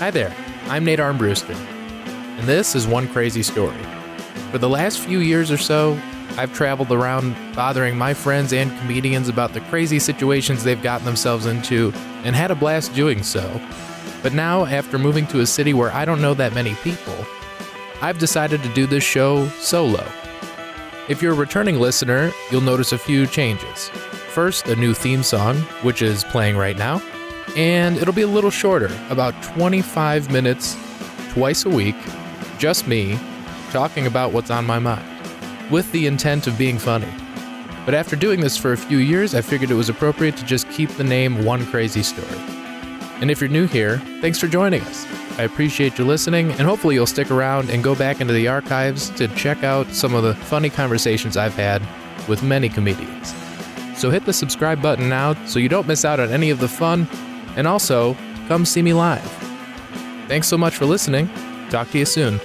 Hi there, I'm Nate Armbruster, and this is One Crazy Story. For the last few years or so, I've traveled around bothering my friends and comedians about the crazy situations they've gotten themselves into and had a blast doing so. But now, after moving to a city where I don't know that many people, I've decided to do this show solo. If you're a returning listener, you'll notice a few changes. First, a new theme song, which is playing right now, and it'll be a little shorter, about 25 minutes, twice a week, just me, talking about what's on my mind, with the intent of being funny. But after doing this for a few years, I figured it was appropriate to just keep the name One Crazy Story. And if you're new here, thanks for joining us. I appreciate you listening, and hopefully you'll stick around and go back into the archives to check out some of the funny conversations I've had with many comedians. So hit the subscribe button now so you don't miss out on any of the fun, and also come see me live. Thanks so much for listening. Talk to you soon.